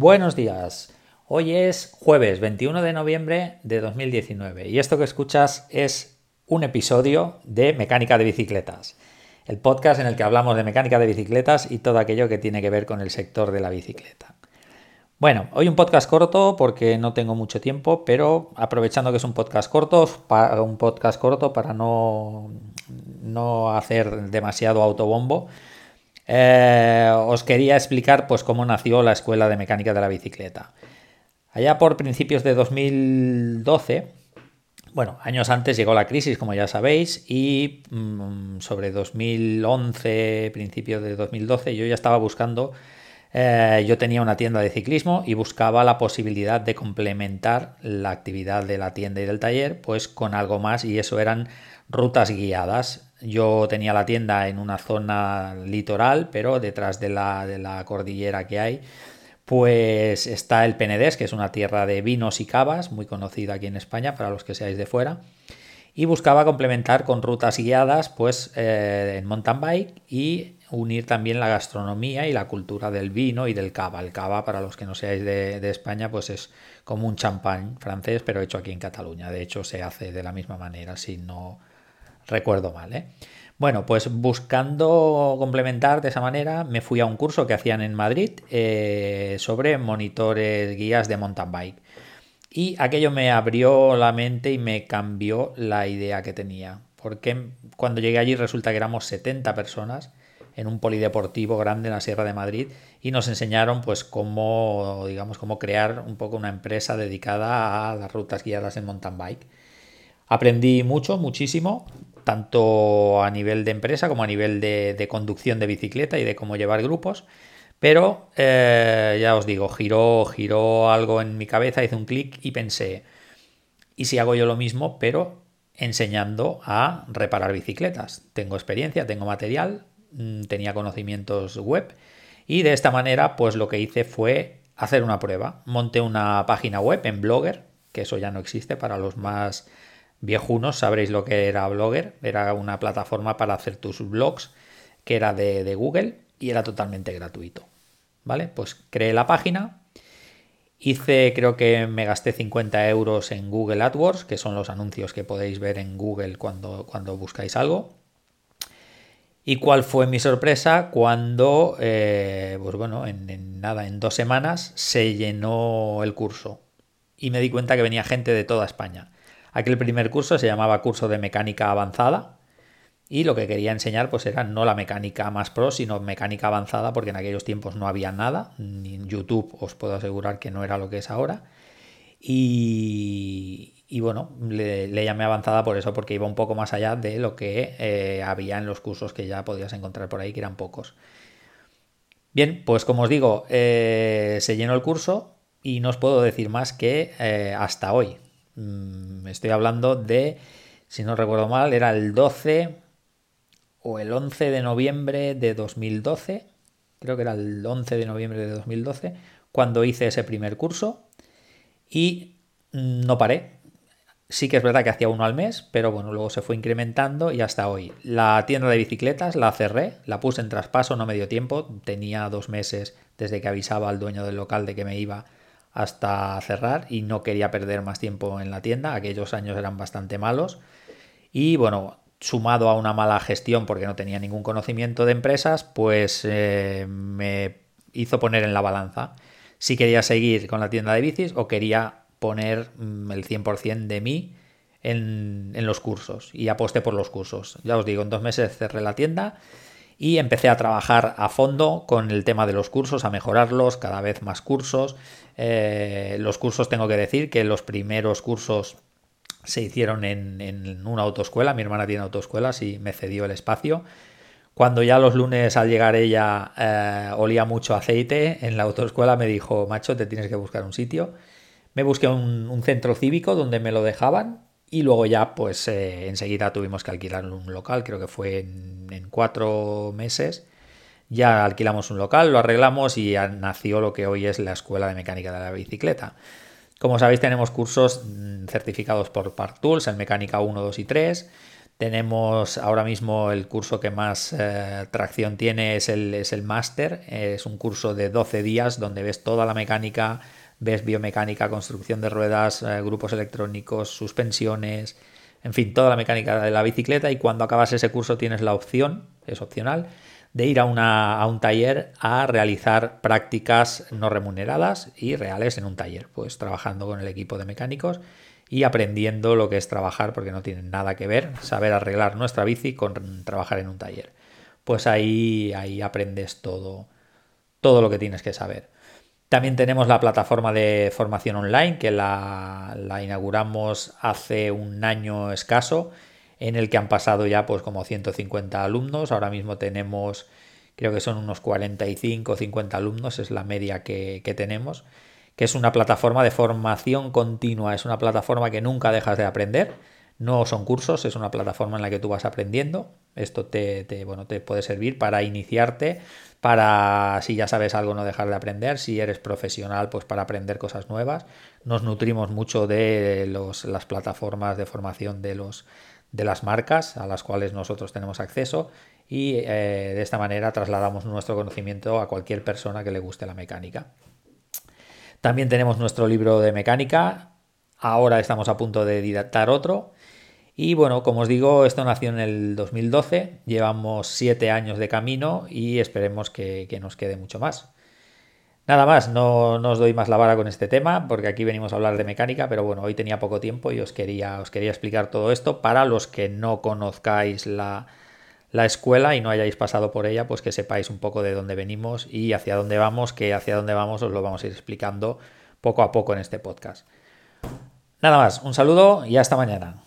Buenos días. Hoy es jueves 21 de noviembre de 2019 y esto que escuchas es un episodio de Mecánica de Bicicletas, el podcast en el que hablamos de mecánica de bicicletas y todo aquello que tiene que ver con el sector de la bicicleta. Bueno, hoy un podcast corto porque no tengo mucho tiempo, pero aprovechando que es un podcast corto, un podcast corto para no, no hacer demasiado autobombo, eh, os quería explicar pues cómo nació la Escuela de Mecánica de la Bicicleta. Allá por principios de 2012, bueno, años antes llegó la crisis, como ya sabéis, y mm, sobre 2011, principios de 2012, yo ya estaba buscando, eh, yo tenía una tienda de ciclismo y buscaba la posibilidad de complementar la actividad de la tienda y del taller, pues con algo más, y eso eran rutas guiadas. Yo tenía la tienda en una zona litoral, pero detrás de la, de la cordillera que hay, pues está el Penedés, que es una tierra de vinos y cavas, muy conocida aquí en España para los que seáis de fuera. Y buscaba complementar con rutas guiadas, pues eh, en mountain bike y unir también la gastronomía y la cultura del vino y del cava. El cava, para los que no seáis de, de España, pues es como un champán francés, pero hecho aquí en Cataluña. De hecho, se hace de la misma manera, si no, recuerdo mal. ¿eh? Bueno, pues buscando complementar de esa manera, me fui a un curso que hacían en Madrid eh, sobre monitores guías de mountain bike. Y aquello me abrió la mente y me cambió la idea que tenía. Porque cuando llegué allí resulta que éramos 70 personas en un polideportivo grande en la Sierra de Madrid y nos enseñaron pues cómo digamos cómo crear un poco una empresa dedicada a las rutas guiadas en mountain bike. Aprendí mucho, muchísimo, tanto a nivel de empresa como a nivel de, conducción de bicicleta y de cómo llevar grupos. Pero eh, ya os digo, giró, giró algo en mi cabeza, hice un clic y pensé, ¿y si hago yo lo mismo, pero enseñando a reparar bicicletas? Tengo experiencia, tengo material, mm, tenía conocimientos web y de esta manera pues lo que hice fue hacer una prueba. Monté una página web en Blogger, que eso ya no existe para los más viejunos sabréis lo que era Blogger. Era una plataforma para hacer tus blogs que era de, Google y era totalmente gratuito. ¿Vale? Pues creé la página. Hice, creo que me gasté 50 euros en Google AdWords, que son los anuncios que podéis ver en Google cuando, cuando buscáis algo. ¿Y cuál fue mi sorpresa cuando, eh, pues bueno, en, nada, en dos semanas se llenó el curso y me di cuenta que venía gente de toda España. Aquel primer curso se llamaba curso de mecánica avanzada y lo que quería enseñar pues era no la mecánica más pro, sino mecánica avanzada porque en aquellos tiempos no había nada, ni en YouTube os puedo asegurar que no era lo que es ahora. Y, bueno, le, llamé avanzada por eso, porque iba un poco más allá de lo que eh, había en los cursos que ya podías encontrar por ahí, que eran pocos. Bien, pues como os digo, eh, se llenó el curso y no os puedo decir más que eh, hasta hoy. Mm, estoy hablando de, si no recuerdo mal, era el 12 o el 11 de noviembre de 2012. Creo que era el 11 de noviembre de 2012 cuando hice ese primer curso y no paré. Sí que es verdad que hacía uno al mes, pero bueno, luego se fue incrementando y hasta hoy. La tienda de bicicletas la cerré, la puse en traspaso, no me dio tiempo, tenía dos meses desde que avisaba al dueño del local de que me iba hasta cerrar y no quería perder más tiempo en la tienda. Aquellos años eran bastante malos. Y bueno, sumado a una mala gestión porque no tenía ningún conocimiento de empresas, pues eh, me hizo poner en la balanza si quería seguir con la tienda de bicis o quería poner mm, el 100% de mí en, en los cursos y aposté por los cursos. Ya os digo, en dos meses cerré la tienda y empecé a trabajar a fondo con el tema de los cursos, a mejorarlos, cada vez más cursos. Eh, los cursos tengo que decir que los primeros cursos se hicieron en, una autoescuela, mi hermana tiene autoescuelas y me cedió el espacio. Cuando ya los lunes al llegar ella eh, olía mucho aceite, en la autoescuela me dijo, macho, te tienes que buscar un sitio. Me busqué un centro cívico donde me lo dejaban y luego ya, pues eh, enseguida tuvimos que alquilar un local, creo que fue en, cuatro meses. Ya alquilamos un local, lo arreglamos y ya nació lo que hoy es la Escuela de Mecánica de la Bicicleta. Como sabéis, tenemos cursos mm, certificados por Park Tools en Mecánica 1, 2 y 3. Tenemos ahora mismo el curso que más eh, tracción tiene, es el, es el máster. Es un curso de 12 días donde ves toda la mecánica, ves biomecánica, construcción de ruedas, eh, grupos electrónicos, suspensiones, en fin, toda la mecánica de la bicicleta y cuando acabas ese curso tienes la opción, es opcional, de ir a, una, a, un taller a realizar prácticas no remuneradas y reales en un taller, pues trabajando con el equipo de mecánicos y aprendiendo lo que es trabajar, porque no tiene nada que ver saber arreglar nuestra bici con trabajar en un taller. Pues ahí, ahí aprendes todo, todo lo que tienes que saber. También tenemos la plataforma de formación online que la, inauguramos hace un año escaso, en el que han pasado ya pues como 150 alumnos. Ahora mismo tenemos, creo que son unos 45 o 50 alumnos, es la media que, que tenemos, que es una plataforma de formación continua, es una plataforma que nunca dejas de aprender no son cursos, es una plataforma en la que tú vas aprendiendo. Esto te, bueno, te puede servir para iniciarte, para si ya sabes algo no dejar de aprender, si eres profesional pues para aprender cosas nuevas. Nos nutrimos mucho de los, las plataformas de formación de, los, de las marcas a las cuales nosotros tenemos acceso y eh, de esta manera trasladamos nuestro conocimiento a cualquier persona que le guste la mecánica. También tenemos nuestro libro de mecánica. Ahora estamos a punto de dictar otro y bueno, como os digo, esto nació en el 2012, llevamos siete años de camino y esperemos que, nos quede mucho más. Nada más, no, os doy más la vara con este tema, porque aquí venimos a hablar de mecánica, pero bueno, hoy tenía poco tiempo y os quería, os quería explicar todo esto para los que no conozcáis la, la escuela y no hayáis pasado por ella, pues que sepáis un poco de dónde venimos y hacia dónde vamos, que hacia dónde vamos os lo vamos a ir explicando poco a poco en este podcast. Nada más, un saludo y hasta mañana.